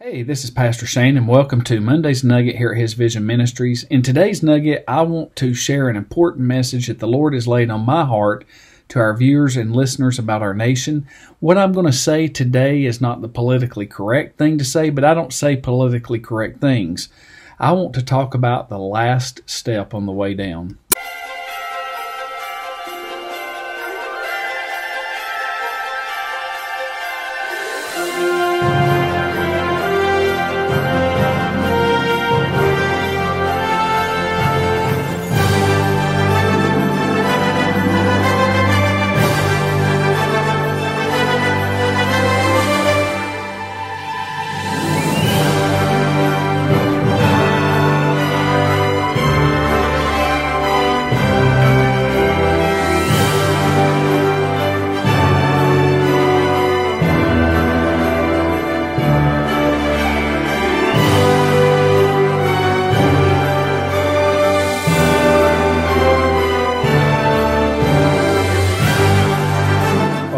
Hey, this is Pastor Shane, and welcome to Monday's Nugget here at His Vision Ministries. In today's Nugget, I want to share an important message that the Lord has laid on my heart to our viewers and listeners about our nation. What I'm going to say today is not the politically correct thing to say, but I don't say politically correct things. I want to talk about the last step on the way down.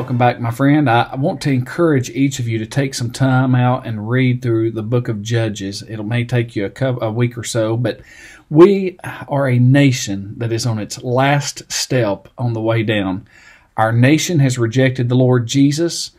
Welcome back, my friend. I want to encourage each of you to take some time out and read through the book of Judges. It may take you a, couple, a week or so, but we are a nation that is on its last step on the way down. Our nation has rejected the Lord Jesus.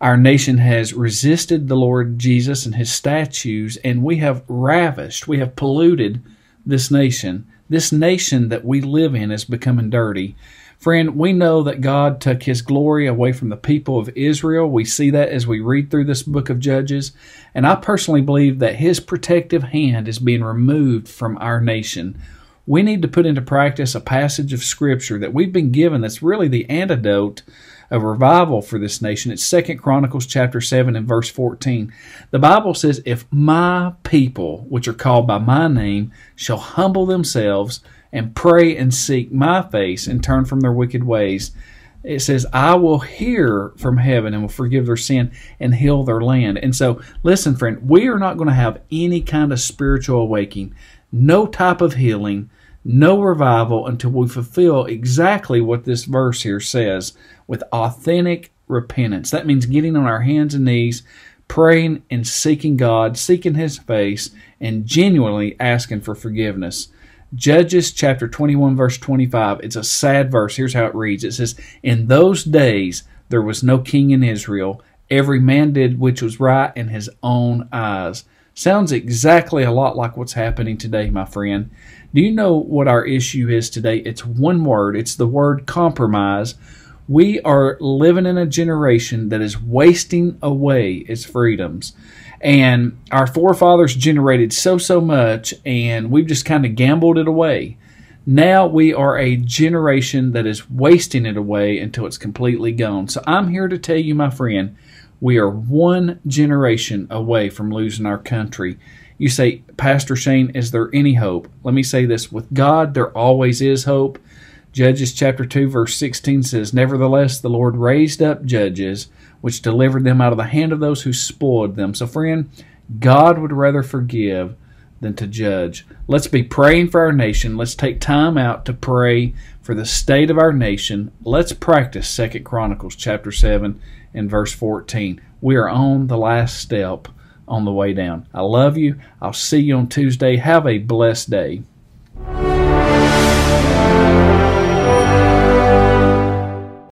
Our nation has resisted the Lord Jesus and his statues, and we have ravished, we have polluted this nation. This nation that we live in is becoming dirty. Friend, we know that God took his glory away from the people of Israel. We see that as we read through this book of Judges. And I personally believe that his protective hand is being removed from our nation. We need to put into practice a passage of scripture that we've been given that's really the antidote of revival for this nation. It's Second Chronicles chapter 7 and verse 14. The Bible says, If my people, which are called by my name, shall humble themselves and pray and seek my face and turn from their wicked ways. It says, I will hear from heaven and will forgive their sin and heal their land. And so, listen, friend, we are not going to have any kind of spiritual awakening, no type of healing, no revival until we fulfill exactly what this verse here says with authentic repentance. That means getting on our hands and knees, praying and seeking God, seeking His face, and genuinely asking for forgiveness. Judges chapter 21, verse 25. It's a sad verse. Here's how it reads It says, In those days there was no king in Israel. Every man did which was right in his own eyes. Sounds exactly a lot like what's happening today, my friend. Do you know what our issue is today? It's one word, it's the word compromise. We are living in a generation that is wasting away its freedoms and our forefathers generated so so much and we've just kind of gambled it away now we are a generation that is wasting it away until it's completely gone so i'm here to tell you my friend we are one generation away from losing our country. You say pastor shane is there any hope? Let me say this. With god there always is hope. Judges chapter 2 verse 16 says nevertheless the lord raised up judges which delivered them out of the hand of those who spoiled them. So, friend, God would rather forgive than to judge. Let's be praying for our nation. Let's take time out to pray for the state of our nation. Let's practice Second Chronicles chapter 7 and verse 14. We are on the last step on the way down. I love you. I'll see you on Tuesday. Have a blessed day.